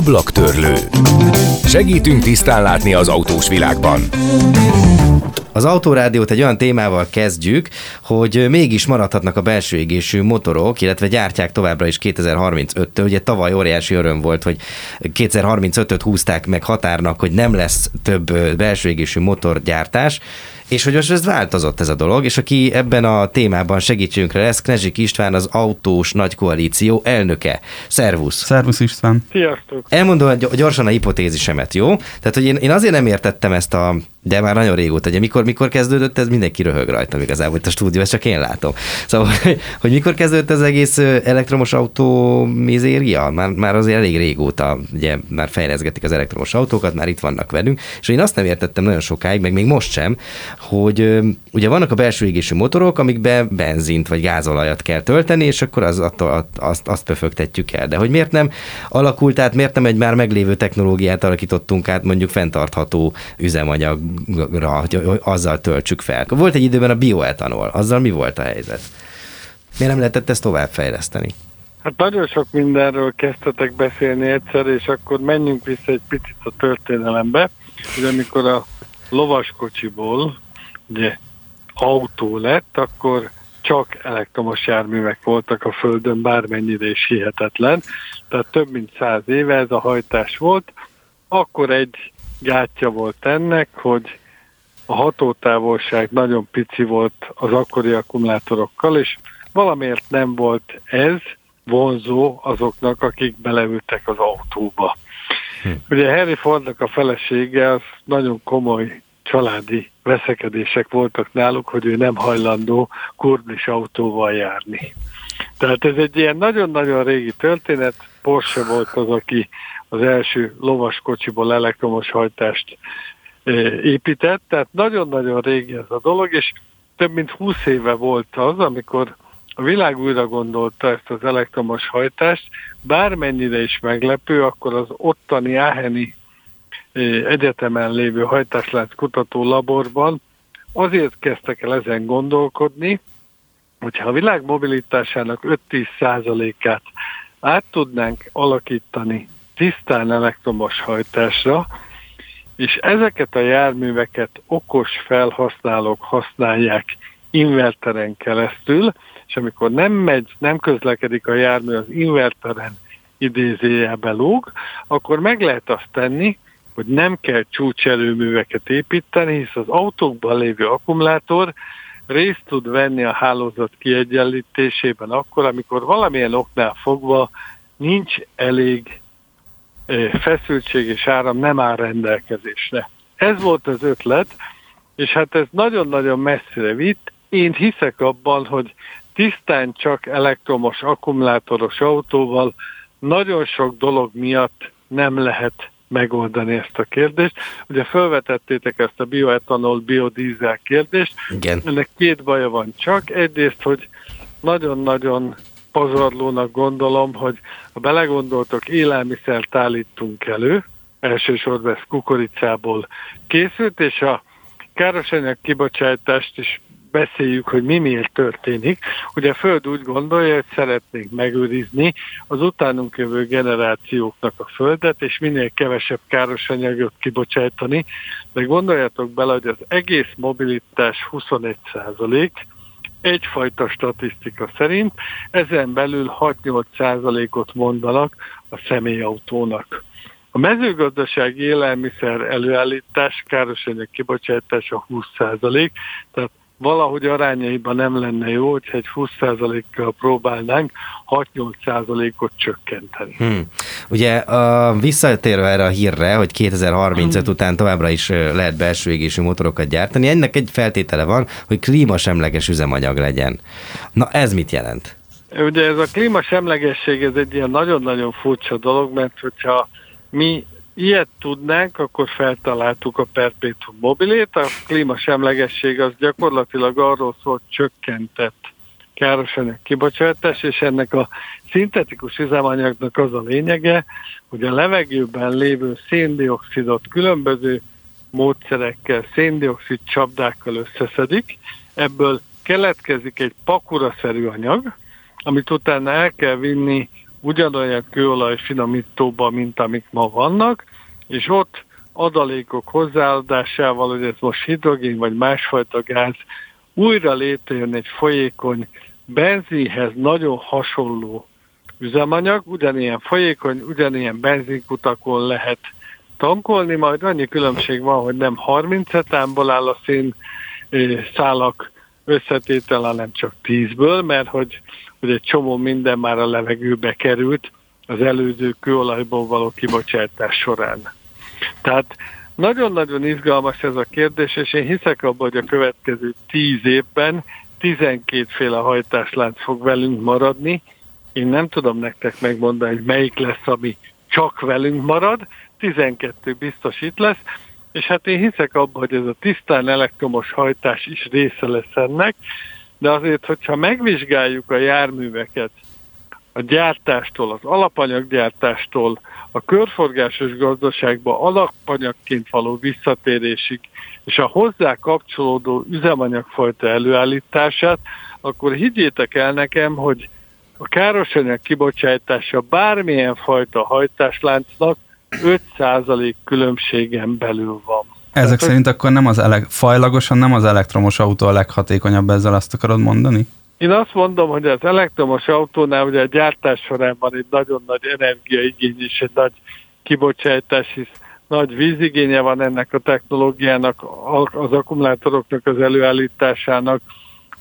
Ablaktörlő. Segítünk tisztán látni az autós világban. Az autórádiót egy olyan témával kezdjük, hogy mégis maradhatnak a belső égésű motorok, illetve gyártják továbbra is 2035-től. Ugye tavaly óriási öröm volt, hogy 2035-öt húzták meg határnak, hogy nem lesz több belső égésű motorgyártás, és hogy most ez változott ez a dolog, és aki ebben a témában segítségünkre lesz, Knezsik István, az autós nagy koalíció elnöke. Szervusz! Szervusz István! Sziasztok! Elmondom gyorsan a hipotézisemet, jó? Tehát, hogy én, én azért nem értettem ezt a de már nagyon régóta, ugye mikor, mikor kezdődött ez, mindenki röhög rajta igazából, itt a stúdió, ezt csak én látom. Szóval, hogy, hogy mikor kezdődött az egész elektromos autó mizéria? Már, már azért elég régóta, ugye már fejleszgetik az elektromos autókat, már itt vannak velünk, és én azt nem értettem nagyon sokáig, meg még most sem, hogy ugye vannak a belső égésű motorok, amikbe benzint vagy gázolajat kell tölteni, és akkor az, attól, azt, azt pöfögtetjük el. De hogy miért nem alakult át, miért nem egy már meglévő technológiát alakítottunk át mondjuk fenntartható üzemanyag hogy azzal töltsük fel. Volt egy időben a bioetanol, azzal mi volt a helyzet? Miért nem lehetett ezt továbbfejleszteni? Hát nagyon sok mindenről kezdtetek beszélni egyszer, és akkor menjünk vissza egy picit a történelembe, hogy amikor a lovaskocsiból ugye autó lett, akkor csak elektromos járművek voltak a Földön, bármennyire is hihetetlen. Tehát több mint száz éve ez a hajtás volt. Akkor egy gátja volt ennek, hogy a hatótávolság nagyon pici volt az akkori akkumulátorokkal, és valamiért nem volt ez vonzó azoknak, akik beleültek az autóba. Hm. Ugye Harry Fordnak a felesége az nagyon komoly családi veszekedések voltak náluk, hogy ő nem hajlandó kurdis autóval járni. Tehát ez egy ilyen nagyon-nagyon régi történet, Porsche volt az, aki az első lovaskocsiból elektromos hajtást épített, tehát nagyon-nagyon régi ez a dolog, és több mint 20 éve volt az, amikor a világ újra gondolta ezt az elektromos hajtást, bármennyire is meglepő, akkor az ottani Áheni egyetemen lévő hajtáslánc kutató laborban azért kezdtek el ezen gondolkodni, hogyha a világ mobilitásának 5-10 százalékát át tudnánk alakítani tisztán elektromos hajtásra, és ezeket a járműveket okos felhasználók használják inverteren keresztül, és amikor nem megy, nem közlekedik a jármű az inverteren idézőjelbe lóg, akkor meg lehet azt tenni, hogy nem kell csúcserőműveket építeni, hisz az autókban lévő akkumulátor részt tud venni a hálózat kiegyenlítésében akkor, amikor valamilyen oknál fogva nincs elég feszültség és áram nem áll rendelkezésre. Ez volt az ötlet, és hát ez nagyon-nagyon messzire vitt. Én hiszek abban, hogy tisztán csak elektromos akkumulátoros autóval nagyon sok dolog miatt nem lehet megoldani ezt a kérdést. Ugye felvetettétek ezt a bioetanol, biodízel kérdést. Igen. Ennek két baja van csak. Egyrészt, hogy nagyon-nagyon pazarlónak gondolom, hogy ha belegondoltok, élelmiszert állítunk elő, elsősorban ez kukoricából készült, és a károsanyag kibocsátást is beszéljük, hogy mi miért történik. Ugye a Föld úgy gondolja, hogy szeretnénk megőrizni az utánunk jövő generációknak a Földet, és minél kevesebb károsanyagot kibocsátani, de gondoljatok bele, hogy az egész mobilitás 21 százalék, egyfajta statisztika szerint, ezen belül 6-8 százalékot mondanak a személyautónak. A mezőgazdasági élelmiszer előállítás károsanyag kibocsátása 20 százalék, tehát valahogy arányaiban nem lenne jó, hogyha egy 20%-kal próbálnánk 6-8%-ot csökkenteni. Hmm. Ugye a, visszatérve erre a hírre, hogy 2035 hmm. után továbbra is lehet belső égésű motorokat gyártani, ennek egy feltétele van, hogy klímasemleges üzemanyag legyen. Na ez mit jelent? Ugye ez a klímasemlegesség, ez egy ilyen nagyon-nagyon furcsa dolog, mert hogyha mi ilyet tudnánk, akkor feltaláltuk a perpetuum mobilét. A klímasemlegesség az gyakorlatilag arról szólt csökkentett károsanyag kibocsátás, és ennek a szintetikus üzemanyagnak az a lényege, hogy a levegőben lévő széndiokszidot különböző módszerekkel, széndiokszid csapdákkal összeszedik, ebből keletkezik egy pakuraszerű anyag, amit utána el kell vinni ugyanolyan kőolaj finomítóba, mint amik ma vannak, és ott adalékok hozzáadásával, hogy ez most hidrogén vagy másfajta gáz, újra létrejön egy folyékony, benzinhez nagyon hasonló üzemanyag, ugyanilyen folyékony, ugyanilyen benzinkutakon lehet tankolni, majd annyi különbség van, hogy nem 30 etánból áll a szén szálak összetétel, hanem csak 10-ből, mert hogy, hogy egy csomó minden már a levegőbe került az előző kőolajból való kibocsátás során. Tehát nagyon-nagyon izgalmas ez a kérdés, és én hiszek abban, hogy a következő 10 évben 12 féle hajtáslánc fog velünk maradni. Én nem tudom nektek megmondani, hogy melyik lesz, ami csak velünk marad, 12 biztos itt lesz, és hát én hiszek abban, hogy ez a tisztán elektromos hajtás is része lesz ennek, de azért, hogyha megvizsgáljuk a járműveket a gyártástól, az alapanyaggyártástól, a körforgásos gazdaságba alapanyagként való visszatérésig, és a hozzá kapcsolódó üzemanyagfajta előállítását, akkor higgyétek el nekem, hogy a károsanyag kibocsátása bármilyen fajta hajtásláncnak 5% különbségen belül van. Ezek Tehát, szerint akkor nem az ele- fajlagosan nem az elektromos autó a leghatékonyabb, ezzel azt akarod mondani? Én azt mondom, hogy az elektromos autónál ugye a gyártás során van egy nagyon nagy energiaigény és egy nagy kibocsátás, hisz nagy vízigénye van ennek a technológiának, az akkumulátoroknak az előállításának,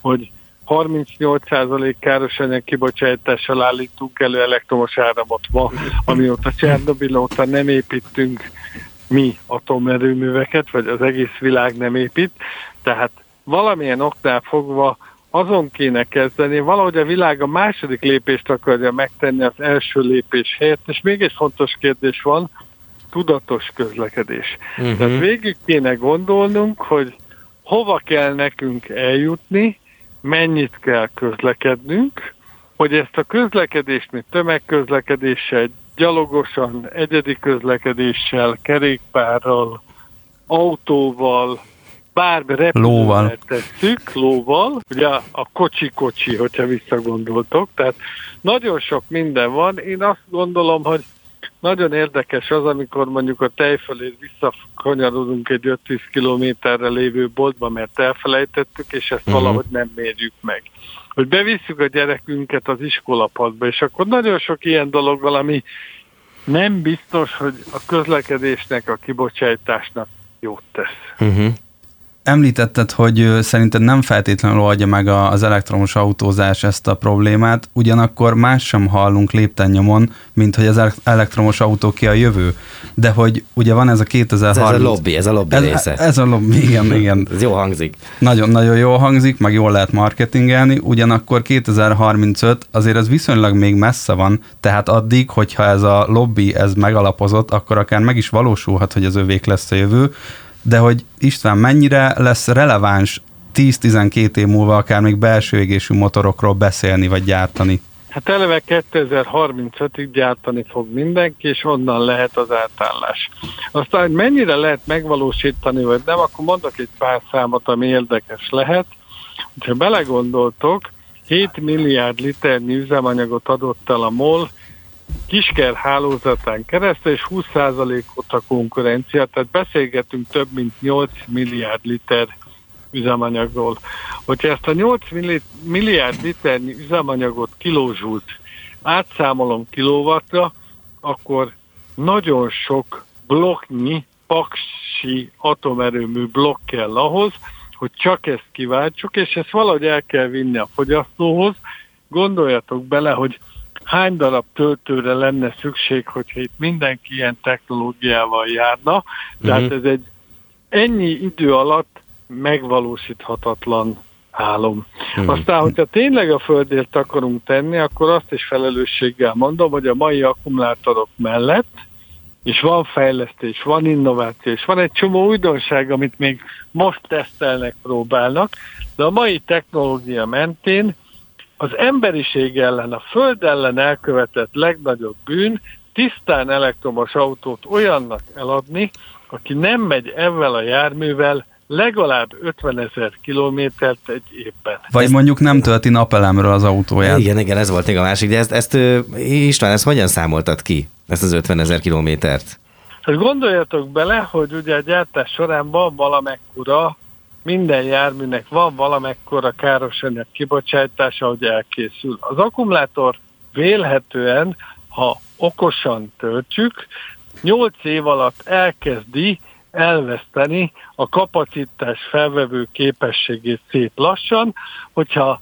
hogy 38% károsanyag kibocsátással állítunk elő elektromos áramot ma, amióta Csernobil óta nem építünk mi atomerőműveket, vagy az egész világ nem épít, tehát valamilyen oknál fogva azon kéne kezdeni, valahogy a világ a második lépést akarja megtenni az első lépés helyett, és még egy fontos kérdés van, tudatos közlekedés. Uh-huh. Tehát végig kéne gondolnunk, hogy hova kell nekünk eljutni, mennyit kell közlekednünk, hogy ezt a közlekedést, mint tömegközlekedéssel, gyalogosan, egyedi közlekedéssel, kerékpárral, autóval, bármi repülővel tesszük, lóval, ugye a kocsi-kocsi, hogyha visszagondoltok, tehát nagyon sok minden van. Én azt gondolom, hogy nagyon érdekes az, amikor mondjuk a tej fölé visszakanyarodunk egy 5-10 kilométerre lévő boltba, mert elfelejtettük, és ezt uh-huh. valahogy nem mérjük meg. Hogy bevisszük a gyerekünket az iskolapadba, és akkor nagyon sok ilyen dolog valami nem biztos, hogy a közlekedésnek, a kibocsátásnak jót tesz. Uh-huh. Említetted, hogy szerinted nem feltétlenül oldja meg az elektromos autózás ezt a problémát, ugyanakkor más sem hallunk léptennyomon, mint hogy az elektromos autó ki a jövő. De hogy ugye van ez a 2030... Ez a lobby, ez a lobby ez, része. Ez a lobby, igen, igen. ez jó hangzik. Nagyon-nagyon jól hangzik, meg jól lehet marketingelni, ugyanakkor 2035 azért ez viszonylag még messze van, tehát addig, hogyha ez a lobby ez megalapozott, akkor akár meg is valósulhat, hogy az övék lesz a jövő, de hogy István mennyire lesz releváns 10-12 év múlva akár még belső égésű motorokról beszélni vagy gyártani? Hát eleve 2035-ig gyártani fog mindenki, és onnan lehet az átállás. Aztán, hogy mennyire lehet megvalósítani, vagy nem, akkor mondok egy pár számot, ami érdekes lehet. Ha belegondoltok, 7 milliárd liternyi üzemanyagot adott el a MOL kisker hálózatán keresztül, és 20%-ot a konkurencia, tehát beszélgetünk több mint 8 milliárd liter üzemanyagról. Hogyha ezt a 8 milliárd liternyi üzemanyagot kilózsult átszámolom kilowattra, akkor nagyon sok blokknyi paksi atomerőmű blokk kell ahhoz, hogy csak ezt kiváltsuk, és ezt valahogy el kell vinni a fogyasztóhoz. Gondoljatok bele, hogy hány darab töltőre lenne szükség, hogyha itt mindenki ilyen technológiával járna. Tehát uh-huh. ez egy ennyi idő alatt megvalósíthatatlan álom. Uh-huh. Aztán, hogyha tényleg a Földért akarunk tenni, akkor azt is felelősséggel mondom, hogy a mai akkumulátorok mellett és van fejlesztés, van innováció, és van egy csomó újdonság, amit még most tesztelnek, próbálnak, de a mai technológia mentén az emberiség ellen, a föld ellen elkövetett legnagyobb bűn tisztán elektromos autót olyannak eladni, aki nem megy ezzel a járművel legalább 50 ezer kilométert egy évben. Vagy ezt... mondjuk nem tölti napelemről az autóját. Igen, igen, ez volt még a másik, de ezt, ezt István, ezt hogyan számoltad ki, ezt az 50 ezer kilométert? Hát gondoljatok bele, hogy ugye a gyártás során van valamekkora, minden járműnek van valamekkora károsanyag kibocsátása, hogy elkészül. Az akkumulátor vélhetően, ha okosan töltsük, 8 év alatt elkezdi elveszteni a kapacitás felvevő képességét szép lassan, hogyha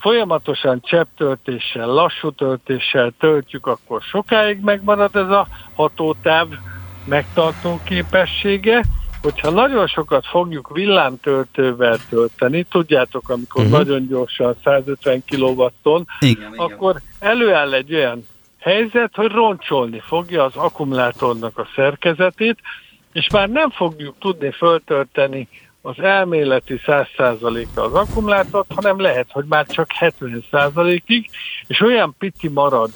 folyamatosan csepptöltéssel, lassú töltéssel töltjük, akkor sokáig megmarad ez a hatótáv megtartó képessége, hogyha nagyon sokat fogjuk villámtöltővel tölteni, tudjátok, amikor uh-huh. nagyon gyorsan 150 kW-ton, akkor előáll egy olyan helyzet, hogy roncsolni fogja az akkumulátornak a szerkezetét, és már nem fogjuk tudni föltölteni az elméleti 100%-a az akkumulátort, hanem lehet, hogy már csak 70%-ig, és olyan pici marad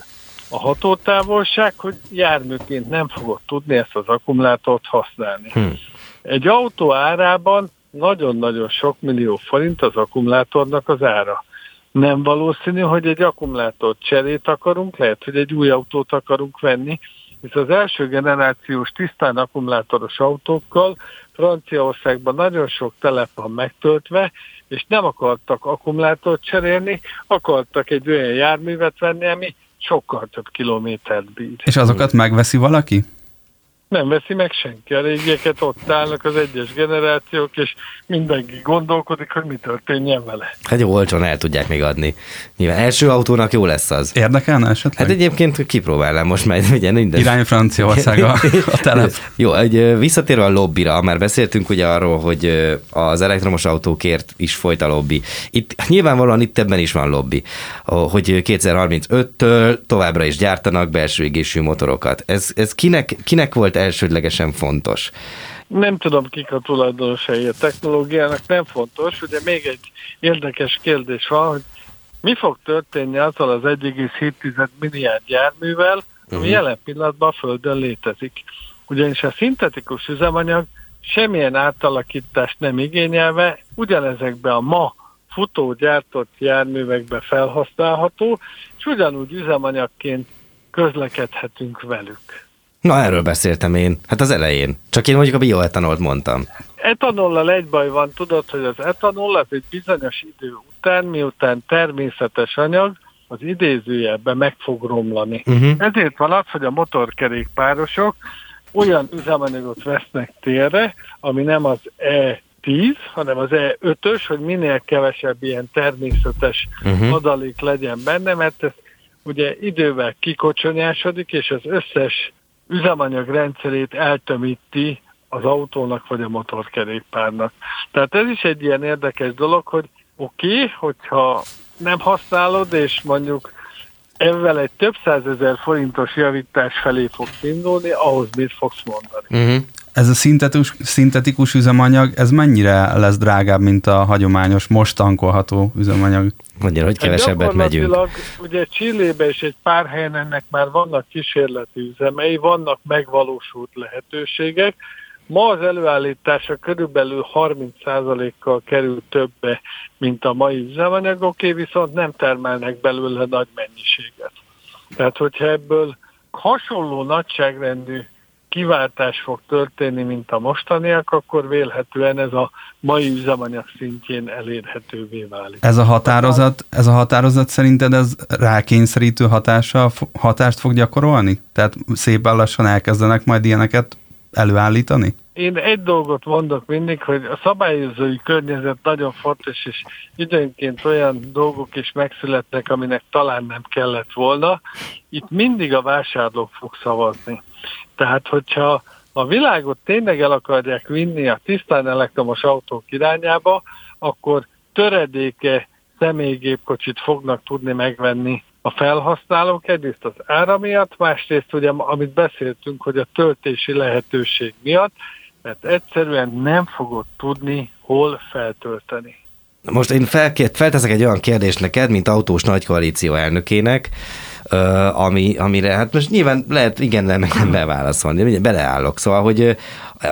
a hatótávolság, hogy járműként nem fogod tudni ezt az akkumulátort használni. Hmm. Egy autó árában nagyon-nagyon sok millió forint az akkumulátornak az ára. Nem valószínű, hogy egy akkumulátor cserét akarunk, lehet, hogy egy új autót akarunk venni, hisz az első generációs tisztán akkumulátoros autókkal Franciaországban nagyon sok telep van megtöltve, és nem akartak akkumulátort cserélni, akartak egy olyan járművet venni, ami sokkal több kilométert bír. És azokat megveszi valaki? Nem veszi meg senki. A régieket ott állnak az egyes generációk, és mindenki gondolkodik, hogy mi történjen vele. Hát jó, olcsón el tudják még adni. Nyilván első autónak jó lesz az. Érdekelne esetleg? Hát egyébként kipróbálnám most már, ugye minden. Irány Franciaország a, a telep. jó, egy, visszatérve a lobbira, már beszéltünk ugye arról, hogy az elektromos autókért is folyt a lobby. Itt nyilvánvalóan itt ebben is van lobby, hogy 2035-től továbbra is gyártanak belső égésű motorokat. Ez, ez kinek, kinek volt elsődlegesen fontos? Nem tudom, kik a tulajdonosai a technológiának, nem fontos. Ugye még egy érdekes kérdés van, hogy mi fog történni azzal az 1,7 milliárd járművel, ami uh-huh. jelen pillanatban a Földön létezik. Ugyanis a szintetikus üzemanyag semmilyen átalakítást nem igényelve, ugyanezekbe a ma futó gyártott járművekbe felhasználható, és ugyanúgy üzemanyagként közlekedhetünk velük. Na, erről beszéltem én. Hát az elején. Csak én mondjuk a bioetanolt mondtam. Etanollal egy baj van, tudod, hogy az etanol az egy bizonyos idő után, miután természetes anyag, az idézőjelben meg fog romlani. Uh-huh. Ezért van az, hogy a motorkerékpárosok olyan üzemanyagot vesznek térre, ami nem az E10, hanem az E5-ös, hogy minél kevesebb ilyen természetes uh-huh. adalék legyen benne, mert ez ugye idővel kikocsonyásodik, és az összes üzemanyag rendszerét eltömíti az autónak vagy a motorkerékpárnak. Tehát ez is egy ilyen érdekes dolog, hogy oké, okay, hogyha nem használod, és mondjuk ezzel egy több százezer forintos javítás felé fogsz indulni, ahhoz mit fogsz mondani? Uh-huh. Ez a szintetikus, szintetikus üzemanyag, ez mennyire lesz drágább, mint a hagyományos, most tankolható üzemanyag? Mondja, hogy kevesebbet megyünk. Ugye Csillébe és egy pár helyen ennek már vannak kísérleti üzemei, vannak megvalósult lehetőségek. Ma az előállítása körülbelül 30%-kal kerül többe, mint a mai üzemanyagoké, viszont nem termelnek belőle nagy mennyiséget. Tehát, hogyha ebből hasonló nagyságrendű kiváltás fog történni, mint a mostaniak, akkor vélhetően ez a mai üzemanyag szintjén elérhetővé válik. Ez a határozat, ez a határozat szerinted ez rákényszerítő hatása, hatást fog gyakorolni? Tehát szépen lassan elkezdenek majd ilyeneket előállítani? Én egy dolgot mondok mindig, hogy a szabályozói környezet nagyon fontos, és időnként olyan dolgok is megszületnek, aminek talán nem kellett volna. Itt mindig a vásárlók fog szavazni. Tehát, hogyha a világot tényleg el akarják vinni a tisztán elektromos autók irányába, akkor töredéke személygépkocsit fognak tudni megvenni a felhasználók egyrészt az ára miatt, másrészt ugye, amit beszéltünk, hogy a töltési lehetőség miatt, mert egyszerűen nem fogod tudni, hol feltölteni. Most én felkért, felteszek egy olyan kérdést neked, mint autós nagykoalíció elnökének, ami, amire hát most nyilván lehet igen, nem, nem beválaszolni, beleállok. Szóval, hogy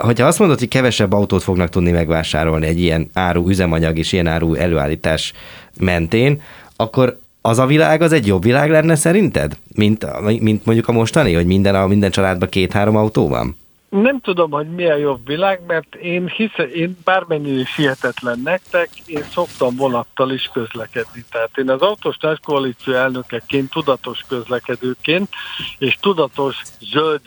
hogyha azt mondod, hogy kevesebb autót fognak tudni megvásárolni egy ilyen áru üzemanyag és ilyen áru előállítás mentén, akkor az a világ az egy jobb világ lenne szerinted, mint, mint mondjuk a mostani, hogy minden, a, minden családban két-három autó van? Nem tudom, hogy milyen jobb világ, mert én hiszem, én bármennyire is hihetetlen nektek, én szoktam vonattal is közlekedni. Tehát én az autós társkoalíció elnökeként, tudatos közlekedőként és tudatos zöld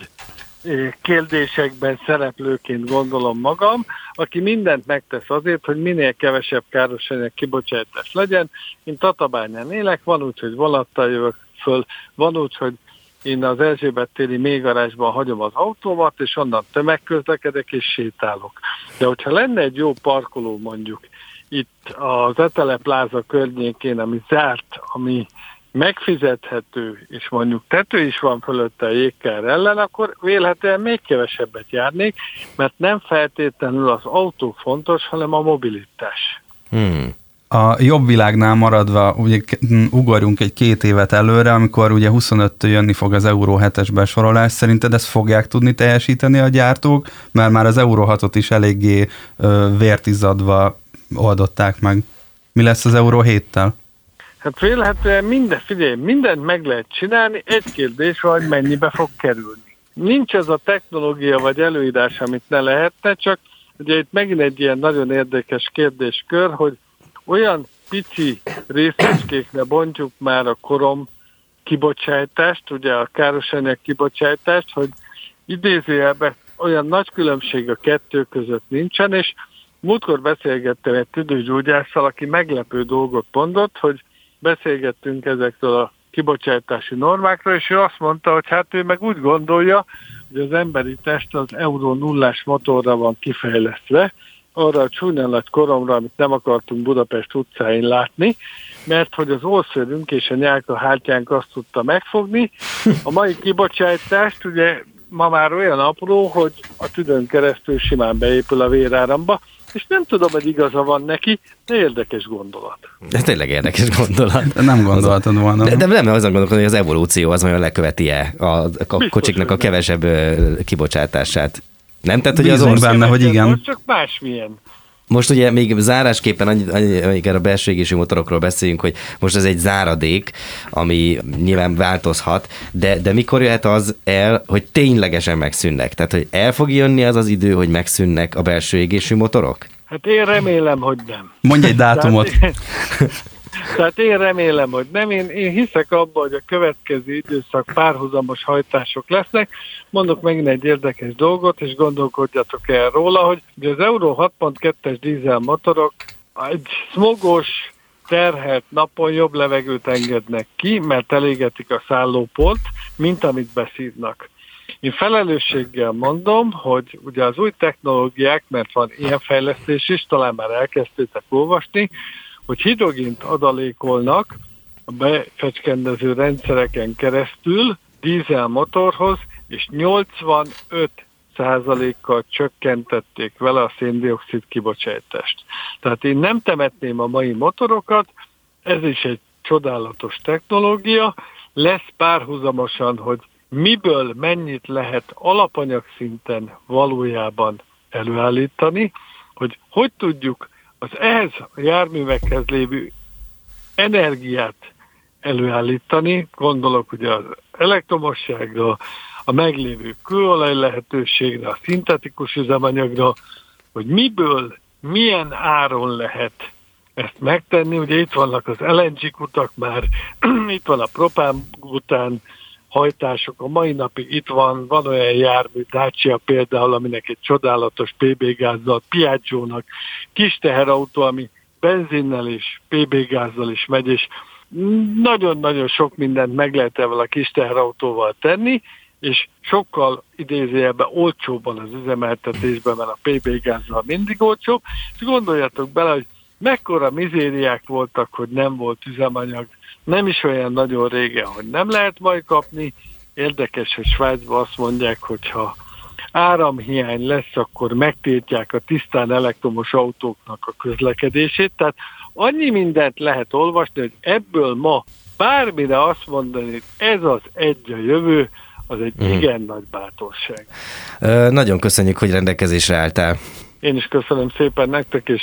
eh, kérdésekben szereplőként gondolom magam, aki mindent megtesz azért, hogy minél kevesebb károsanyag kibocsátás legyen. Én Tatabányán élek, van úgy, hogy vonattal jövök föl, van úgy, hogy én az Erzsébet téri mélygarázsban hagyom az autómat, és onnan tömegközlekedek és sétálok. De hogyha lenne egy jó parkoló mondjuk itt az Etele Pláza környékén, ami zárt, ami megfizethető, és mondjuk tető is van fölötte a jégkár ellen, akkor vélhetően még kevesebbet járnék, mert nem feltétlenül az autó fontos, hanem a mobilitás. Hmm a jobb világnál maradva, ugye ugorjunk egy két évet előre, amikor ugye 25-től jönni fog az Euró 7-es besorolás. Szerinted ezt fogják tudni teljesíteni a gyártók? Mert már az Euró 6-ot is eléggé ö, vértizadva oldották meg. Mi lesz az Euró 7-tel? Hát vélhetően minden, figyelj, mindent meg lehet csinálni, egy kérdés hogy mennyibe fog kerülni. Nincs ez a technológia vagy előírás, amit ne lehetne, csak ugye itt megint egy ilyen nagyon érdekes kérdéskör, hogy olyan pici részecskékre bontjuk már a korom kibocsátást, ugye a károsanyag kibocsátást, hogy idézőjelben olyan nagy különbség a kettő között nincsen, és múltkor beszélgettem egy tüdőgyógyásszal, aki meglepő dolgot mondott, hogy beszélgettünk ezekről a kibocsátási normákról, és ő azt mondta, hogy hát ő meg úgy gondolja, hogy az emberi test az euró nullás motorra van kifejlesztve, arra a csúnya nagy koromra, amit nem akartunk Budapest utcáin látni, mert hogy az ószörünk és a nyálka hátjánk azt tudta megfogni. A mai kibocsátást ugye ma már olyan apró, hogy a tüdőn keresztül simán beépül a véráramba, és nem tudom, hogy igaza van neki, de érdekes gondolat. Ez tényleg érdekes gondolat. De nem gondoltad volna. De, de nem azon gondolkodom, hogy az evolúció az olyan leköveti-e a, a kocsiknak a kevesebb kibocsátását. Nem? Tehát, hogy az ország... benne, hogy igen. Most csak másmilyen. Most ugye még zárásképpen, amíg a belső égésű motorokról beszéljünk, hogy most ez egy záradék, ami nyilván változhat, de, de mikor jöhet az el, hogy ténylegesen megszűnnek? Tehát, hogy el fog jönni az az idő, hogy megszűnnek a belső égésű motorok? Hát én remélem, hogy nem. Mondj egy dátumot. Tehát én remélem, hogy nem. Én, én hiszek abban, hogy a következő időszak párhuzamos hajtások lesznek. Mondok megint egy érdekes dolgot, és gondolkodjatok el róla, hogy az Euro 6.2-es dízel motorok egy smogos, terhelt napon jobb levegőt engednek ki, mert elégetik a szállópolt, mint amit beszívnak. Én felelősséggel mondom, hogy ugye az új technológiák, mert van ilyen fejlesztés is, talán már elkezdtétek olvasni, hogy hidrogént adalékolnak a befecskendező rendszereken keresztül dízel motorhoz, és 85 százalékkal csökkentették vele a széndiokszid kibocsátást. Tehát én nem temetném a mai motorokat, ez is egy csodálatos technológia, lesz párhuzamosan, hogy miből mennyit lehet alapanyag szinten valójában előállítani, hogy hogy tudjuk az ehhez a járművekhez lévő energiát előállítani, gondolok ugye az elektromosságra, a meglévő kőolaj lehetőségre, a szintetikus üzemanyagra, hogy miből, milyen áron lehet ezt megtenni. Ugye itt vannak az LNG kutak már, itt van a propán után hajtások. A mai napig itt van, van olyan jármű, Dacia például, aminek egy csodálatos PB gázzal, Piaggio-nak, kis teherautó, ami benzinnel és PB gázzal is megy, és nagyon-nagyon sok mindent meg lehet evel a kis teherautóval tenni, és sokkal idézőjelben olcsóbban az üzemeltetésben, mert a PB gázzal mindig olcsóbb, és gondoljatok bele, hogy mekkora mizériák voltak, hogy nem volt üzemanyag nem is olyan nagyon régen, hogy nem lehet majd kapni. Érdekes, hogy Svájcban azt mondják, hogy ha áramhiány lesz, akkor megtiltják a tisztán elektromos autóknak a közlekedését. Tehát annyi mindent lehet olvasni, hogy ebből ma bármire azt mondani, hogy ez az egy a jövő, az egy mm. igen nagy bátorság. Ö, nagyon köszönjük, hogy rendelkezésre álltál. Én is köszönöm szépen nektek, és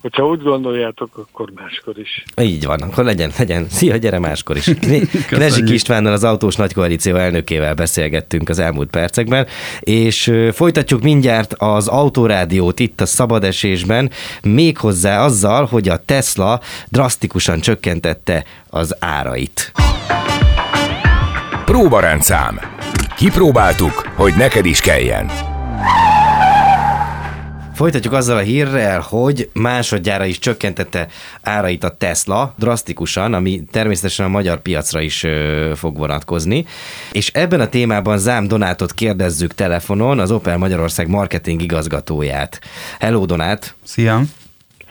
hogyha úgy gondoljátok, akkor máskor is. Így van, akkor legyen, legyen. Szia, gyere máskor is. Knezsik Istvánnal, az Autós Nagykoalíció elnökével beszélgettünk az elmúlt percekben, és folytatjuk mindjárt az Autorádiót itt a szabadesésben, méghozzá azzal, hogy a Tesla drasztikusan csökkentette az árait. Próbarendszám. Kipróbáltuk, hogy neked is kelljen. Folytatjuk azzal a hírrel, hogy másodjára is csökkentette árait a Tesla drasztikusan, ami természetesen a magyar piacra is ö, fog vonatkozni. És ebben a témában Zám Donátot kérdezzük telefonon, az Opel Magyarország marketing igazgatóját. Hello Donát! Szia!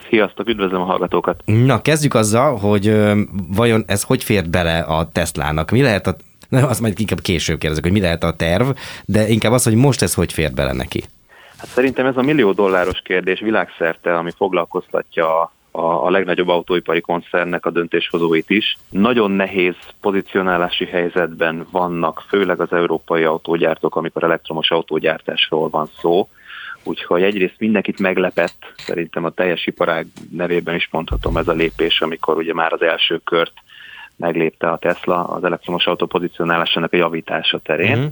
Sziasztok, üdvözlöm a hallgatókat! Na, kezdjük azzal, hogy ö, vajon ez hogy fért bele a Teslának? Mi lehet a Na, azt majd inkább később kérdezek, hogy mi lehet a terv, de inkább az, hogy most ez hogy fért bele neki. Hát szerintem ez a millió dolláros kérdés világszerte, ami foglalkoztatja a, a legnagyobb autóipari koncernek a döntéshozóit is. Nagyon nehéz pozicionálási helyzetben vannak, főleg az európai autógyártók, amikor elektromos autógyártásról van szó. Úgyhogy egyrészt mindenkit meglepett, szerintem a teljes iparág nevében is mondhatom ez a lépés, amikor ugye már az első kört meglépte a Tesla az elektromos autó pozicionálásának a javítása terén. Mm.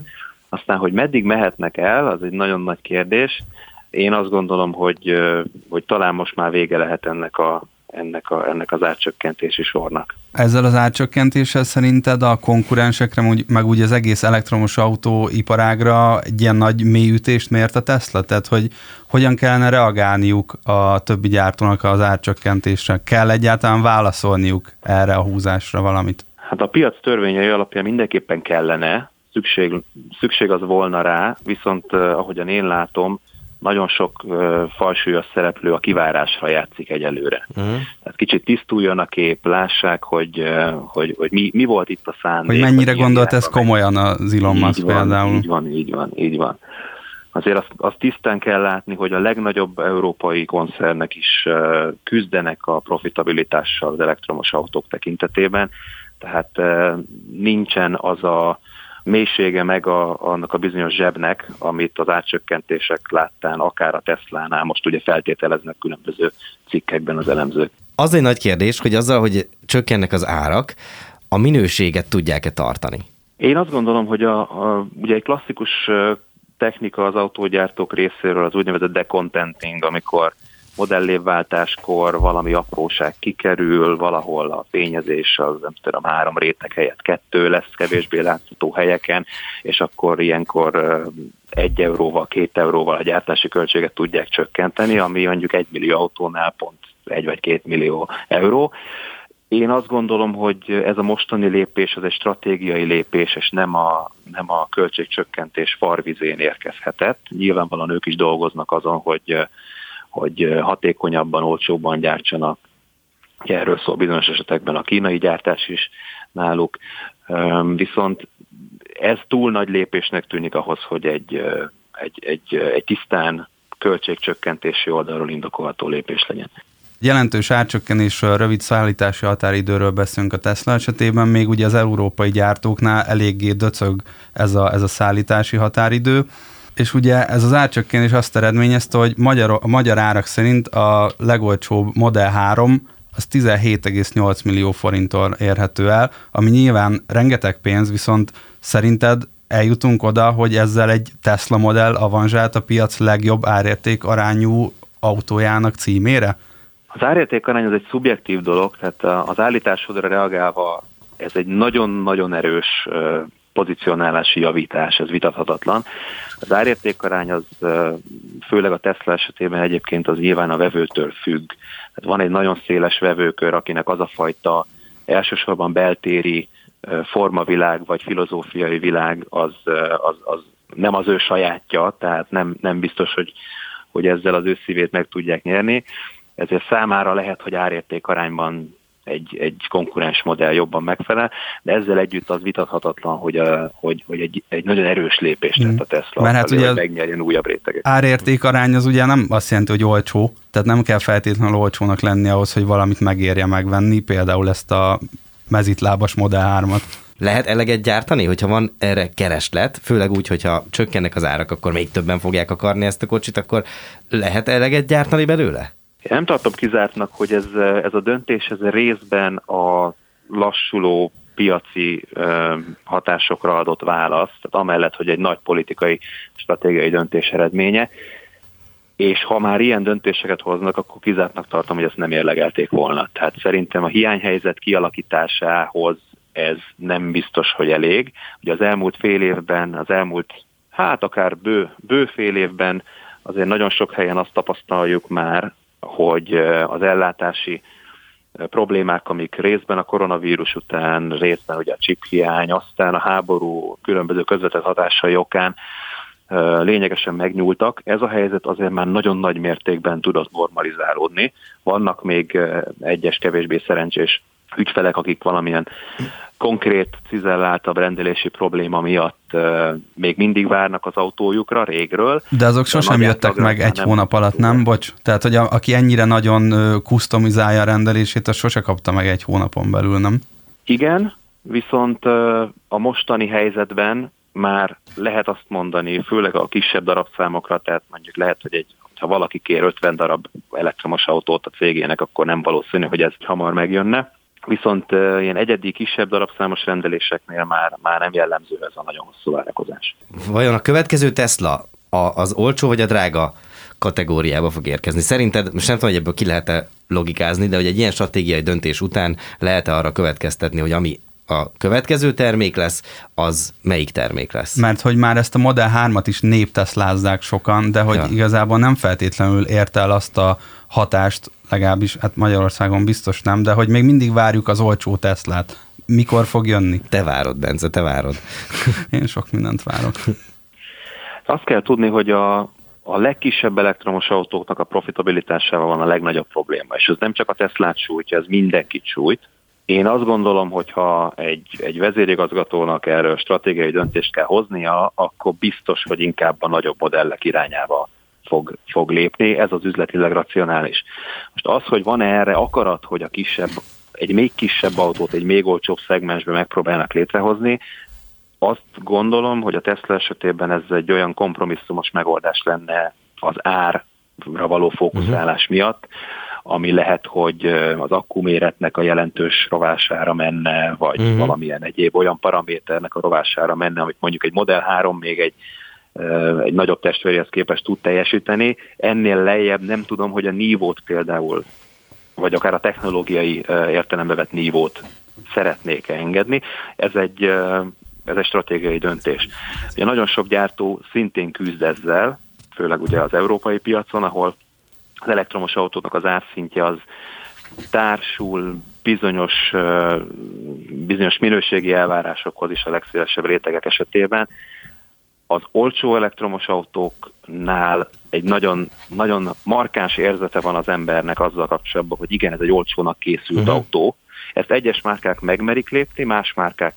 Aztán, hogy meddig mehetnek el, az egy nagyon nagy kérdés. Én azt gondolom, hogy, hogy talán most már vége lehet ennek, a, ennek, a, ennek az árcsökkentési sornak. Ezzel az árcsökkentéssel szerinted a konkurensekre, meg úgy az egész elektromos autóiparágra egy ilyen nagy mélyütést mért a Tesla? Tehát, hogy hogyan kellene reagálniuk a többi gyártónak az árcsökkentésre? Kell egyáltalán válaszolniuk erre a húzásra valamit? Hát a piac törvényei alapján mindenképpen kellene, szükség, szükség az volna rá, viszont ahogyan én látom, nagyon sok uh, falsúlyos szereplő a kivárásra játszik egyelőre. Uh-huh. Tehát kicsit tisztuljon a kép, lássák, hogy, uh, hogy, hogy mi, mi volt itt a szándék. Hogy mennyire gondolt ez komolyan az Elon Musk például. Így van, így van, így van. Azért azt, azt tisztán kell látni, hogy a legnagyobb európai koncernek is uh, küzdenek a profitabilitással az elektromos autók tekintetében, tehát uh, nincsen az a mélysége meg a, annak a bizonyos zsebnek, amit az átcsökkentések láttán, akár a Teslánál most ugye feltételeznek különböző cikkekben az elemzők. Az egy nagy kérdés, hogy azzal, hogy csökkennek az árak, a minőséget tudják-e tartani? Én azt gondolom, hogy a, a, ugye egy klasszikus technika az autógyártók részéről az úgynevezett decontenting, amikor modellévváltáskor valami apróság kikerül, valahol a fényezés az nem tudom, három réteg helyett kettő lesz kevésbé látható helyeken, és akkor ilyenkor egy euróval, két euróval a gyártási költséget tudják csökkenteni, ami mondjuk egy millió autónál pont egy vagy két millió euró. Én azt gondolom, hogy ez a mostani lépés az egy stratégiai lépés, és nem a, nem a költségcsökkentés farvizén érkezhetett. Nyilvánvalóan ők is dolgoznak azon, hogy hogy hatékonyabban, olcsóbban gyártsanak. Erről szól bizonyos esetekben a kínai gyártás is náluk. Viszont ez túl nagy lépésnek tűnik ahhoz, hogy egy, egy, egy, egy tisztán költségcsökkentési oldalról indokolható lépés legyen. Jelentős árcsökkenésről, rövid szállítási határidőről beszélünk a Tesla esetében, még ugye az európai gyártóknál eléggé döcög ez a, ez a szállítási határidő és ugye ez az árcsökkenés azt eredményezte, hogy magyar, a magyar árak szerint a legolcsóbb Model 3 az 17,8 millió forinttól érhető el, ami nyilván rengeteg pénz, viszont szerinted eljutunk oda, hogy ezzel egy Tesla modell avanzsált a piac legjobb árérték arányú autójának címére? Az árérték arány az egy szubjektív dolog, tehát az állításodra reagálva ez egy nagyon-nagyon erős pozicionálási javítás, ez vitathatatlan. Az árértékarány az főleg a Tesla esetében egyébként az nyilván a vevőtől függ. Tehát van egy nagyon széles vevőkör, akinek az a fajta elsősorban beltéri formavilág vagy filozófiai világ az, az, az nem az ő sajátja, tehát nem, nem biztos, hogy, hogy ezzel az ő szívét meg tudják nyerni. Ezért számára lehet, hogy árérték arányban egy, egy konkurens modell jobban megfelel, de ezzel együtt az vitathatatlan, hogy, a, hogy, hogy egy, egy nagyon erős lépést tett a Tesla, Mert hát ugye hogy megnyerjen újabb rétegeket. Árérték arány az ugye nem azt jelenti, hogy olcsó, tehát nem kell feltétlenül olcsónak lenni ahhoz, hogy valamit megérje megvenni, például ezt a mezitlábas Model 3-at. Lehet eleget gyártani, hogyha van erre kereslet, főleg úgy, hogyha csökkennek az árak, akkor még többen fogják akarni ezt a kocsit, akkor lehet eleget gyártani belőle? Én nem tartom kizártnak, hogy ez, ez a döntés ez részben a lassuló piaci ö, hatásokra adott válasz, tehát amellett, hogy egy nagy politikai stratégiai döntés eredménye, és ha már ilyen döntéseket hoznak, akkor kizártnak tartom, hogy ezt nem érlegelték volna. Tehát szerintem a hiányhelyzet kialakításához ez nem biztos, hogy elég. Ugye az elmúlt fél évben, az elmúlt, hát akár bő, bő fél évben azért nagyon sok helyen azt tapasztaljuk már, hogy az ellátási problémák, amik részben a koronavírus után, részben ugye a chiphiány, aztán a háború különböző közvetett hatásai okán lényegesen megnyúltak. Ez a helyzet azért már nagyon nagy mértékben tudott normalizálódni. Vannak még egyes kevésbé szerencsés ügyfelek, akik valamilyen konkrét, cizelláltabb rendelési probléma miatt uh, még mindig várnak az autójukra régről. De azok sosem jöttek meg egy hónap alatt, nem? Bocs. Tehát, hogy a, aki ennyire nagyon customizálja a rendelését, az sose kapta meg egy hónapon belül, nem? Igen, viszont uh, a mostani helyzetben már lehet azt mondani, főleg a kisebb darabszámokra, tehát mondjuk lehet, hogy egy ha valaki kér 50 darab elektromos autót a cégének, akkor nem valószínű, hogy ez hamar megjönne viszont ilyen egyedi, kisebb darabszámos rendeléseknél már, már nem jellemző ez a nagyon hosszú várakozás. Vajon a következő Tesla a, az olcsó vagy a drága kategóriába fog érkezni? Szerinted, most nem tudom, hogy ebből ki lehet-e logikázni, de hogy egy ilyen stratégiai döntés után lehet-e arra következtetni, hogy ami a következő termék lesz, az melyik termék lesz? Mert hogy már ezt a Model 3-at is népteszlázzák sokan, de hogy ja. igazából nem feltétlenül ért el azt a hatást, legalábbis hát Magyarországon biztos nem, de hogy még mindig várjuk az olcsó Teslát. Mikor fog jönni? Te várod, Bence, te várod. Én sok mindent várok. Azt kell tudni, hogy a, a legkisebb elektromos autóknak a profitabilitásával van a legnagyobb probléma, és ez nem csak a Teslát sújtja, ez mindenkit sújt. Én azt gondolom, hogy ha egy, egy vezérigazgatónak erről stratégiai döntést kell hoznia, akkor biztos, hogy inkább a nagyobb modellek irányába fog, fog lépni, ez az üzletileg racionális. Most az, hogy van-e erre akarat, hogy a kisebb, egy még kisebb autót egy még olcsóbb szegmensbe megpróbálnak létrehozni, azt gondolom, hogy a Tesla esetében ez egy olyan kompromisszumos megoldás lenne az árra való fókuszálás uh-huh. miatt, ami lehet, hogy az akkuméretnek a jelentős rovására menne, vagy uh-huh. valamilyen egyéb olyan paraméternek a rovására menne, amit mondjuk egy Model 3 még egy egy nagyobb testvéréhez képest tud teljesíteni. Ennél lejjebb nem tudom, hogy a nívót például, vagy akár a technológiai értelembe vett nívót szeretnék engedni. Ez egy, ez egy stratégiai döntés. Ugye nagyon sok gyártó szintén küzd ezzel, főleg ugye az európai piacon, ahol az elektromos autóknak az árszintje az társul bizonyos, bizonyos minőségi elvárásokhoz is a legszélesebb rétegek esetében, az olcsó elektromos autóknál egy nagyon, nagyon markáns érzete van az embernek azzal kapcsolatban, hogy igen, ez egy olcsónak készült uh-huh. autó. Ezt egyes márkák megmerik lépni, más márkák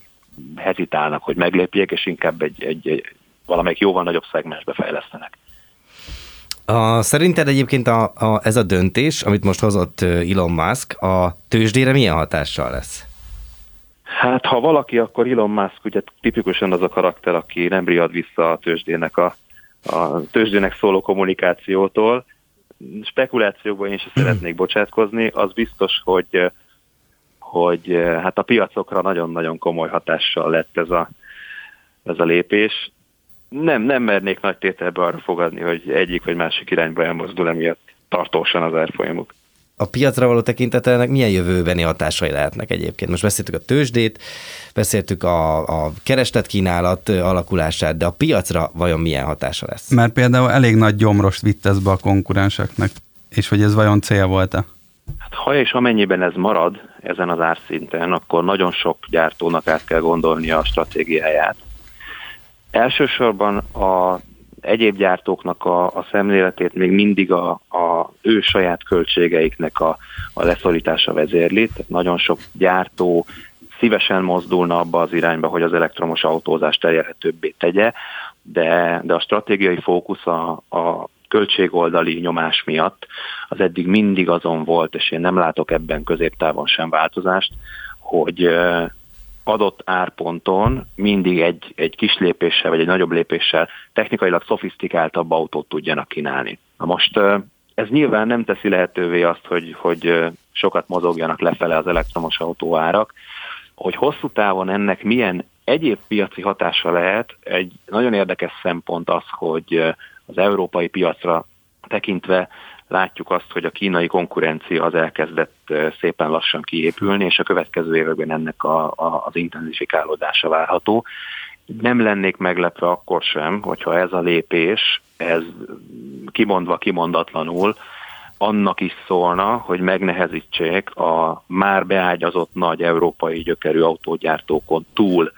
hezitálnak, hogy meglépjék, és inkább egy, egy, egy valamelyik jóval nagyobb szegmensbe fejlesztenek. A, szerinted egyébként a, a, ez a döntés, amit most hozott Elon Musk, a tőzsdére milyen hatással lesz? Hát ha valaki, akkor Elon Musk ugye tipikusan az a karakter, aki nem riad vissza a tőzsdének a, a tőzsdének szóló kommunikációtól. Spekulációkban én is szeretnék bocsátkozni, az biztos, hogy hogy hát a piacokra nagyon-nagyon komoly hatással lett ez a, ez a lépés. Nem, nem mernék nagy tételbe arra fogadni, hogy egyik vagy másik irányba elmozdul emiatt tartósan az árfolyamuk a piacra való tekintetelnek milyen jövőbeni hatásai lehetnek egyébként? Most beszéltük a tőzsdét, beszéltük a, a keresletkínálat alakulását, de a piacra vajon milyen hatása lesz? Mert például elég nagy gyomrost vitt ez be a konkurenseknek, és hogy ez vajon cél volt-e? Hát, ha és amennyiben ez marad ezen az árszinten, akkor nagyon sok gyártónak át kell gondolnia a stratégiáját. Elsősorban a egyéb gyártóknak a, a szemléletét még mindig a, a ő saját költségeiknek a, a leszorítása vezérli, tehát nagyon sok gyártó szívesen mozdulna abba az irányba, hogy az elektromos autózást elérhetőbbé tegye, de, de a stratégiai fókusz a, a költségoldali nyomás miatt az eddig mindig azon volt, és én nem látok ebben középtávon sem változást, hogy adott árponton mindig egy, egy kis lépéssel, vagy egy nagyobb lépéssel technikailag szofisztikáltabb autót tudjanak kínálni. Na most ez nyilván nem teszi lehetővé azt, hogy, hogy sokat mozogjanak lefele az elektromos autóárak, hogy hosszú távon ennek milyen egyéb piaci hatása lehet, egy nagyon érdekes szempont az, hogy az európai piacra tekintve látjuk azt, hogy a kínai konkurencia az elkezdett szépen lassan kiépülni, és a következő években ennek a, a, az intenzifikálódása várható. Nem lennék meglepve akkor sem, hogyha ez a lépés, ez kimondva kimondatlanul, annak is szólna, hogy megnehezítsék a már beágyazott nagy európai gyökerű autógyártókon túl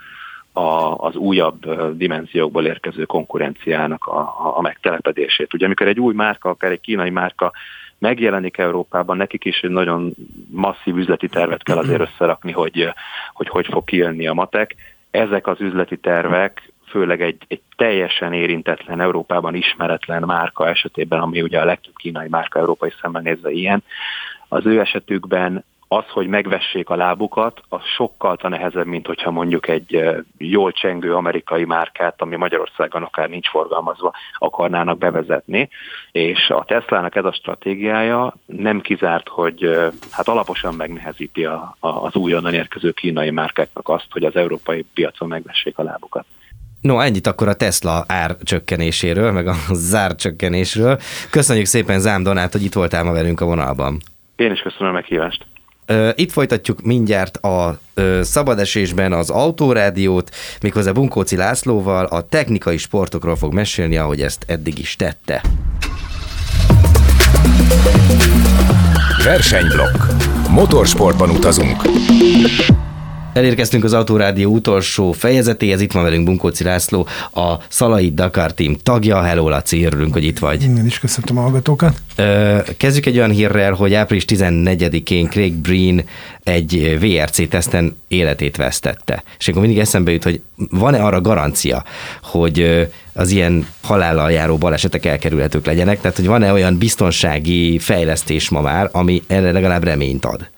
a, az újabb dimenziókból érkező konkurenciának a, a megtelepedését. Ugye amikor egy új márka, akár egy kínai márka megjelenik Európában, nekik is egy nagyon masszív üzleti tervet kell azért összerakni, hogy hogy, hogy fog kijönni a matek. Ezek az üzleti tervek főleg egy, egy teljesen érintetlen, Európában ismeretlen márka esetében, ami ugye a legtöbb kínai márka európai szemmel nézve ilyen, az ő esetükben az, hogy megvessék a lábukat, az sokkal nehezebb, mint hogyha mondjuk egy jól csengő amerikai márkát, ami Magyarországon akár nincs forgalmazva, akarnának bevezetni. És a Teslának ez a stratégiája nem kizárt, hogy hát alaposan megnehezíti a, a, az újonnan érkező kínai márkáknak azt, hogy az európai piacon megvessék a lábukat. No, ennyit akkor a Tesla ár csökkenéséről, meg a zár csökkenésről. Köszönjük szépen Zám Donát, hogy itt voltál ma velünk a vonalban. Én is köszönöm a meghívást. Itt folytatjuk mindjárt a szabadesésben az autórádiót, méghozzá Bunkóci Lászlóval a technikai sportokról fog mesélni, ahogy ezt eddig is tette. Versenyblokk. Motorsportban utazunk. Elérkeztünk az Autórádió utolsó fejezetéhez, itt van velünk Bunkóci László, a Szalai Dakar Team tagja. Hello Laci, örülünk, hogy itt vagy. Én is köszöntöm a hallgatókat. Kezdjük egy olyan hírrel, hogy április 14-én Craig Breen egy VRC teszten életét vesztette. És akkor mindig eszembe jut, hogy van-e arra garancia, hogy az ilyen halállal járó balesetek elkerülhetők legyenek, tehát hogy van-e olyan biztonsági fejlesztés ma már, ami erre legalább reményt ad?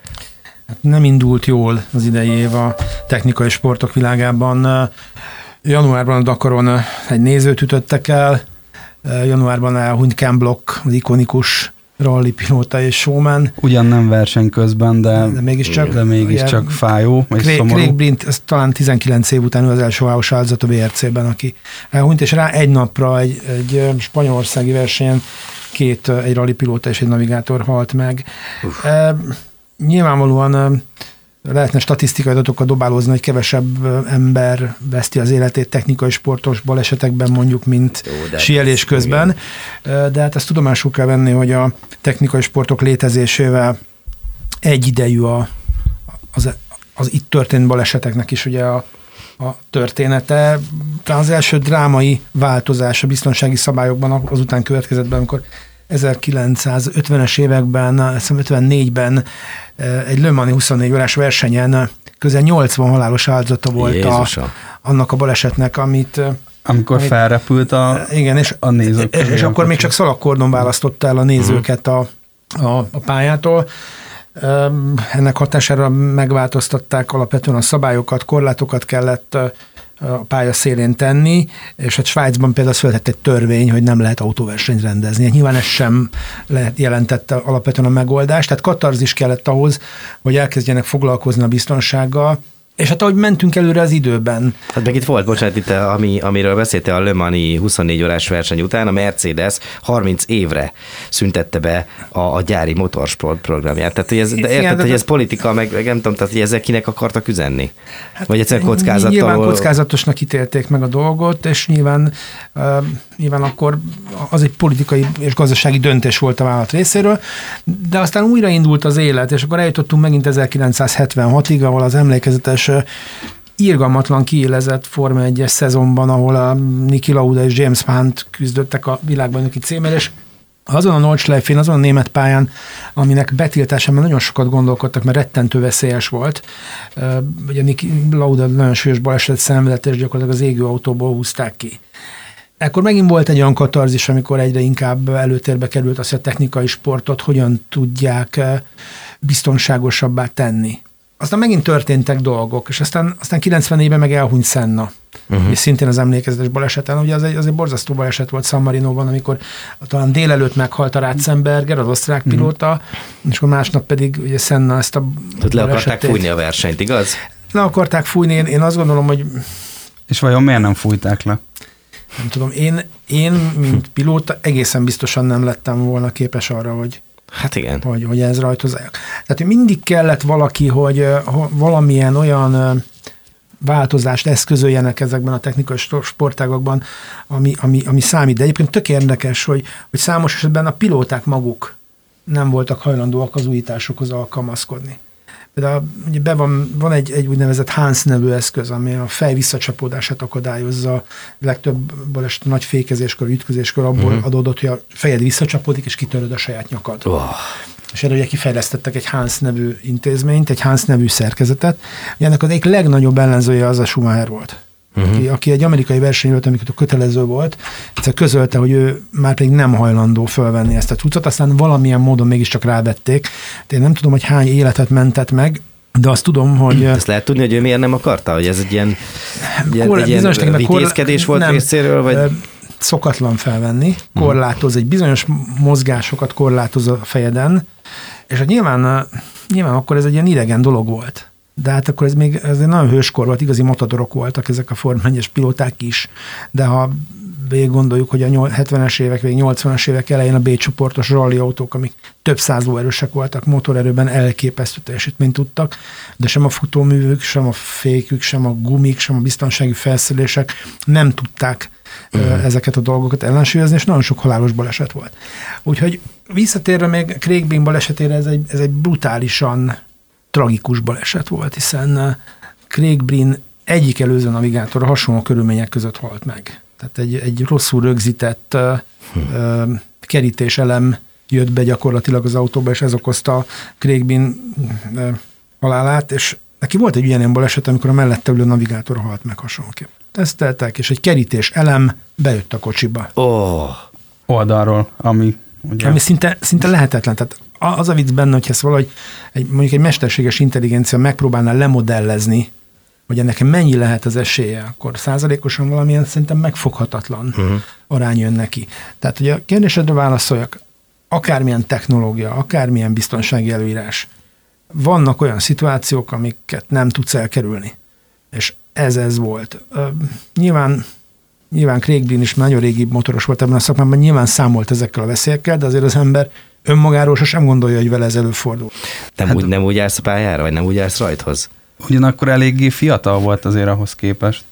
Hát nem indult jól az idei év a technikai sportok világában. Januárban a Dakaron egy nézőt ütöttek el, januárban elhunyt Ken Block, az ikonikus rally pilóta és showman. Ugyan nem verseny közben, de, de mégiscsak, de mégiscsak ugye, fájó és Craig, szomorú. Craig Brint, ez talán 19 év után ő az első halálos áldozat a WRC-ben, aki elhunyt, és rá egy napra egy, egy spanyolországi versenyen két, egy rally pilóta és egy navigátor halt meg. Uf nyilvánvalóan lehetne statisztikai adatokkal dobálózni, hogy kevesebb ember veszti az életét technikai sportos balesetekben mondjuk, mint Jó, sielés közben. Igen. De hát ezt tudomásul kell venni, hogy a technikai sportok létezésével egyidejű a, az, az itt történt baleseteknek is ugye a, a története. Talán az első drámai változás a biztonsági szabályokban azután következett be, amikor 1950-es években, 54-ben egy Le Mani 24 órás versenyen közel 80 halálos áldozata volt a, annak a balesetnek, amit amikor amit, felrepült a, igen, és, a nézők. És, és akkor még csak szalagkordon választotta el a nézőket a, a, a pályától. Ennek hatására megváltoztatták alapvetően a szabályokat, korlátokat kellett a pálya szélén tenni, és hát Svájcban például született egy törvény, hogy nem lehet autóversenyt rendezni. Hát nyilván ez sem lehet jelentette alapvetően a megoldást, tehát katarzis kellett ahhoz, hogy elkezdjenek foglalkozni a biztonsággal, és hát ahogy mentünk előre az időben. Hát meg itt volt, bocsánat, itt, ami, amiről beszéltél a Le Mani 24 órás verseny után, a Mercedes 30 évre szüntette be a, a gyári motorsport programját. Tehát, hogy ez, de érted, Igen, hogy ez politika, meg, meg nem tudom, tehát, hogy ezek kinek akartak üzenni? Hát, Vagy egyszerűen kockázattal? Nyilván kockázatosnak ítélték meg a dolgot, és nyilván, uh, nyilván akkor az egy politikai és gazdasági döntés volt a vállalat részéről, de aztán újraindult az élet, és akkor eljutottunk megint 1976-ig, ahol az emlékezetes írgalmatlan kiélezett Forma 1-es szezonban, ahol a Niki Lauda és James Hunt küzdöttek a világbajnoki címért, és azon a Nordschleife-én, azon a német pályán, aminek betiltásában nagyon sokat gondolkodtak, mert rettentő veszélyes volt. Ugye Niki Lauda nagyon súlyos baleset szenvedett, és gyakorlatilag az égő autóból húzták ki. Ekkor megint volt egy olyan katarzis, amikor egyre inkább előtérbe került az, hogy a technikai sportot hogyan tudják biztonságosabbá tenni. Aztán megint történtek dolgok, és aztán, aztán 94-ben meg elhunyt Senna. Uh-huh. És szintén az emlékezetes baleseten, ugye az egy, az egy borzasztó baleset volt San Marino-ban, amikor talán délelőtt meghalt a Ratzenberger, az osztrák uh-huh. pilóta, és akkor másnap pedig ugye Senna ezt a Tehát le akarták fújni a versenyt, igaz? Le akarták fújni, én, én azt gondolom, hogy... És vajon miért nem fújták le? Nem tudom, én, én mint pilóta egészen biztosan nem lettem volna képes arra, hogy Hát igen. Hogy, hogy ez rajtozzák. Tehát mindig kellett valaki, hogy valamilyen olyan változást eszközöljenek ezekben a technikai sportágokban, ami, ami, ami számít. De egyébként tök érdekes, hogy, hogy számos esetben a pilóták maguk nem voltak hajlandóak az újításokhoz alkalmazkodni. Például ugye be van, van egy, egy úgynevezett Hans nevű eszköz, ami a fej visszacsapódását akadályozza. Legtöbb baleset nagy fékezéskor, ütközéskor abból uh-huh. adódott, hogy a fejed visszacsapódik, és kitöröd a saját nyakad. Oh. És erre ugye kifejlesztettek egy Hans nevű intézményt, egy Hans nevű szerkezetet. Ennek az egyik legnagyobb ellenzője az a Schumacher volt. Uh-huh. Aki, aki egy amerikai verseny volt, amikor kötelező volt, egyszer közölte, hogy ő már pedig nem hajlandó fölvenni ezt a cuccot, aztán valamilyen módon mégiscsak rávették. De én nem tudom, hogy hány életet mentett meg, de azt tudom, hogy... Ezt lehet tudni, hogy ő miért nem akarta? Hogy ez egy ilyen, ilyen, egy ilyen vitézkedés volt nem, részéről? Vagy? Szokatlan felvenni, korlátoz, egy bizonyos mozgásokat korlátoz a fejeden, és hát nyilván, nyilván akkor ez egy ilyen idegen dolog volt de hát akkor ez még ez egy nagyon hőskor volt, igazi motodorok voltak ezek a Form pilóták is, de ha végig gondoljuk, hogy a 70-es évek, végig 80-as évek elején a B-csoportos rally autók, amik több száz lóerősek voltak, motorerőben elképesztő teljesítményt tudtak, de sem a futóművük, sem a fékük, sem a gumik, sem a biztonsági felszerelések nem tudták uh-huh. ezeket a dolgokat ellensúlyozni, és nagyon sok halálos baleset volt. Úgyhogy visszatérve még Craig Bean balesetére, ez egy, ez egy brutálisan tragikus baleset volt, hiszen uh, Craig Brin egyik előző navigátor hasonló körülmények között halt meg. Tehát egy, egy rosszul rögzített hm. uh, kerítéselem jött be gyakorlatilag az autóba, és ez okozta Craig uh, halálát, és neki volt egy ilyen baleset, amikor a mellette ülő navigátor halt meg hasonlóképp. Teszteltek, és egy kerítés elem bejött a kocsiba. Oh. Oldalról, ami ugye... Ami szinte, szinte lehetetlen. Tehát az a vicc benne, hogy ezt valahogy egy, mondjuk egy mesterséges intelligencia megpróbálná lemodellezni, hogy ennek mennyi lehet az esélye, akkor százalékosan valamilyen szerintem megfoghatatlan uh-huh. arány jön neki. Tehát, hogy a kérdésedre válaszoljak, akármilyen technológia, akármilyen biztonsági előírás, vannak olyan szituációk, amiket nem tudsz elkerülni. És ez ez volt. Nyilván nyilván Craig Bean is nagyon régi motoros volt ebben a szakmában, nyilván számolt ezekkel a veszélyekkel, de azért az ember önmagáról sosem gondolja, hogy vele ez előfordul. Nem, hát, úgy, nem úgy állsz a pályára, vagy nem úgy állsz rajthoz? Ugyanakkor eléggé fiatal volt azért ahhoz képest.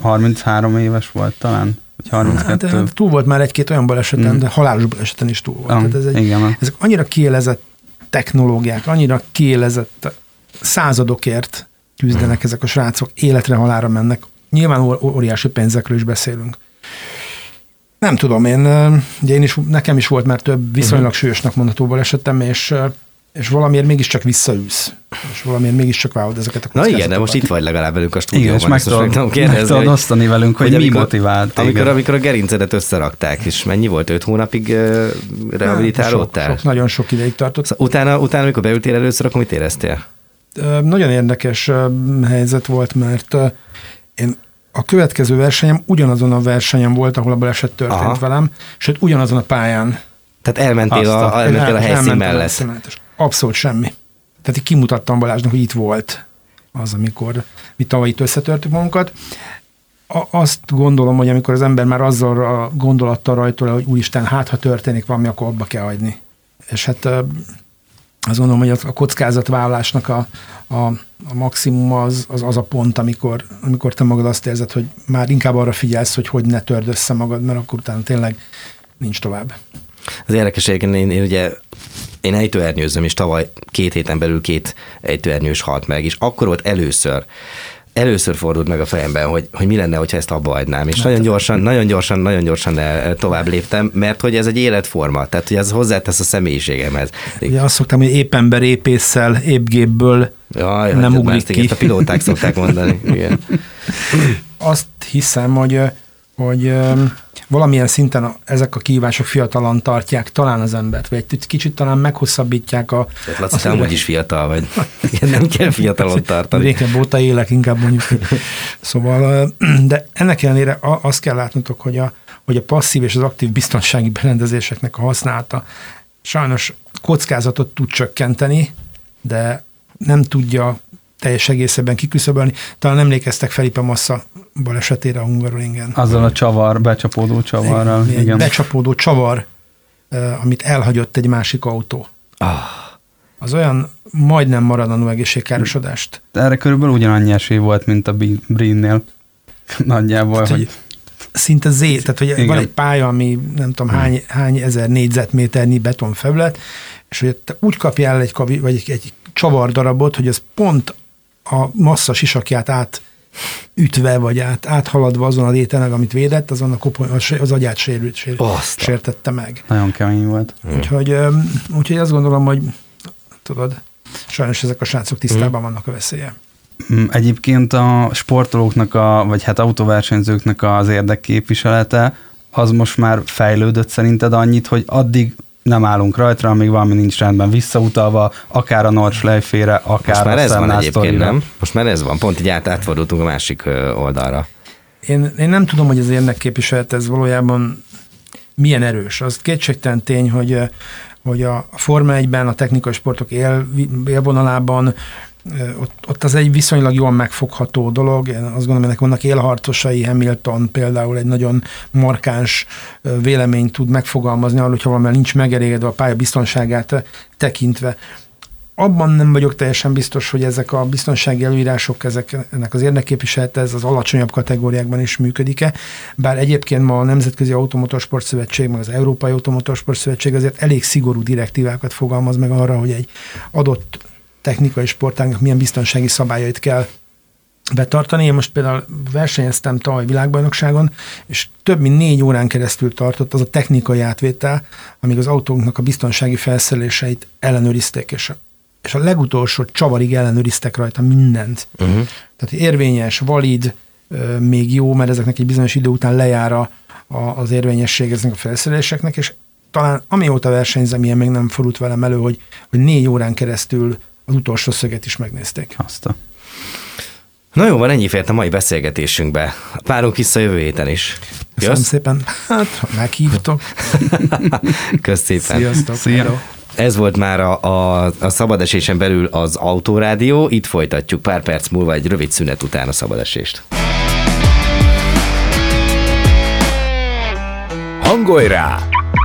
33 éves volt talán. Vagy 32. Hát, túl volt már egy-két olyan baleseten, mm. de halálos baleseten is túl volt. Ah, Tehát ez egy, igen. Ezek annyira kiélezett technológiák, annyira kiélezett századokért küzdenek ezek a srácok, életre halára mennek. Nyilván óriási pénzekről is beszélünk. Nem tudom, én, ugye én is, nekem is volt már több viszonylag uh-huh. súlyosnak mondható balesetem, és és valamiért mégiscsak visszaülsz, és valamiért mégiscsak vállalod ezeket a Na igen, de most itt vagy legalább velünk a stúdióban. Igen, és meg tudod, meg kérdezni, meg tudod osztani velünk, hogy, hogy mi amikor, motivált amikor, amikor a gerincedet összerakták, és mennyi volt, öt hónapig uh, rehabilitálódtál? Sok, sok, nagyon sok ideig tartott. Szóval utána, utána, amikor beültél először, akkor mit éreztél? Nagyon érdekes helyzet volt, mert én a következő versenyem ugyanazon a versenyen volt, ahol a baleset történt Aha. velem, sőt ugyanazon a pályán. Tehát elmentél, a, a, elmentél a helyszín mellett. Mellett. Abszolút semmi. Tehát így kimutattam Balázsnak, hogy itt volt az, amikor mi tavaly itt összetörtük magunkat. A, azt gondolom, hogy amikor az ember már azzal a gondolattal rajtol, hogy úristen, hát ha történik valami, akkor abba kell hagyni. És hát azt gondolom, hogy a kockázatvállalásnak a, a, a maximum az, az az a pont, amikor, amikor te magad azt érzed, hogy már inkább arra figyelsz, hogy hogy ne törd össze magad, mert akkor utána tényleg nincs tovább. Az érdekes én, én, én ugye én ejtőernyőzöm, és tavaly két héten belül két ejtőernyős halt meg, és akkor volt először először fordult meg a fejemben, hogy, hogy mi lenne, hogyha ezt abba hagynám. És nagyon gyorsan, nagyon gyorsan, nagyon gyorsan el, tovább léptem, mert hogy ez egy életforma, tehát hogy ez hozzátesz a személyiségemhez. Ugye azt szoktam, hogy épp ember épésszel, épp gépből Jaj, nem hát ugrik ki. Ezt a pilóták szokták mondani. Igen. Azt hiszem, hogy, hogy öm, valamilyen szinten ezek a kihívások fiatalan tartják talán az embert, vagy egy kicsit talán meghosszabbítják a... Tehát Laci, te amúgy is fiatal vagy. Nem kell fiatalon tartani. Régebb óta élek, inkább mondjuk. Szóval, de ennek ellenére azt kell látnotok, hogy a, hogy a passzív és az aktív biztonsági berendezéseknek a használata sajnos kockázatot tud csökkenteni, de nem tudja teljes egészében kiküszöbölni. Talán emlékeztek Felipe Massa balesetére a Hungaroringen. Azzal a csavar, becsapódó csavarral. Egy Igen. becsapódó csavar, amit elhagyott egy másik autó. Ah, Az olyan majdnem maradandó egészségkárosodást. Erre körülbelül ugyanannyi esély volt, mint a Brinnél. Nagyjából, Tehát, hogy hogy szinte zé, tehát hogy Igen. van egy pálya, ami nem tudom hány, hány ezer négyzetméternyi betonfelület, és hogy te úgy kapjál egy, kavi, vagy egy, egy csavardarabot, hogy az pont a massza sisakját át ütve, vagy át, áthaladva azon a létenek, amit védett, azon a kopony, az, agyát sérült, sér, Azt a- sértette meg. nagyon kemény volt. Úgyhogy, öm, úgyhogy azt gondolom, hogy tudod, sajnos ezek a srácok tisztában vannak a veszélye. Mm, Egyébként a sportolóknak, a, vagy hát autóversenyzőknek az érdekképviselete, az most már fejlődött szerinted annyit, hogy addig nem állunk rajta, amíg valami nincs rendben visszautalva, akár a Nordschleifére, akár most már a ez van egyébként, sztorira. nem? Most már ez van, pont így át, átfordultunk a másik oldalra. Én, én nem tudom, hogy az érdekképviselet ez valójában milyen erős. Az kétségtelen tény, hogy, hogy a Forma 1-ben, a technikai sportok él, élvonalában ott, ott az egy viszonylag jól megfogható dolog. Én azt gondolom, ennek vannak élharcosai, Hamilton például egy nagyon markáns véleményt tud megfogalmazni arról, hogyha valamivel nincs megelégedve a pálya biztonságát tekintve abban nem vagyok teljesen biztos, hogy ezek a biztonsági előírások, ezek, ennek az érdekképviselete, ez az alacsonyabb kategóriákban is működik-e. Bár egyébként ma a Nemzetközi Automotorsport Szövetség, meg az Európai Automotorsport Szövetség azért elég szigorú direktívákat fogalmaz meg arra, hogy egy adott technikai sportágnak milyen biztonsági szabályait kell betartani. Én most például versenyeztem tavaly világbajnokságon, és több mint négy órán keresztül tartott az a technikai átvétel, amíg az autóknak a biztonsági felszereléseit ellenőrizték, és a, és a legutolsó csavarig ellenőriztek rajta mindent. Uh-huh. Tehát érvényes, valid, még jó, mert ezeknek egy bizonyos idő után lejár a, a, az érvényesség ezeknek a felszereléseknek, és talán amióta versenyzem, ilyen még nem fordult velem elő, hogy, hogy négy órán keresztül az utolsó szöget is megnézték. Azt a... Na jó, van ennyi fért a mai beszélgetésünkbe. Várunk vissza jövő héten is. Köszönöm Jössz? szépen. Hát, meghívtok. Kösz szépen. Sziasztok. Szia. Hello. Ez volt már a, a, a szabad esésen belül az Autórádió. Itt folytatjuk pár perc múlva egy rövid szünet után a szabad esést. Hangolj rá!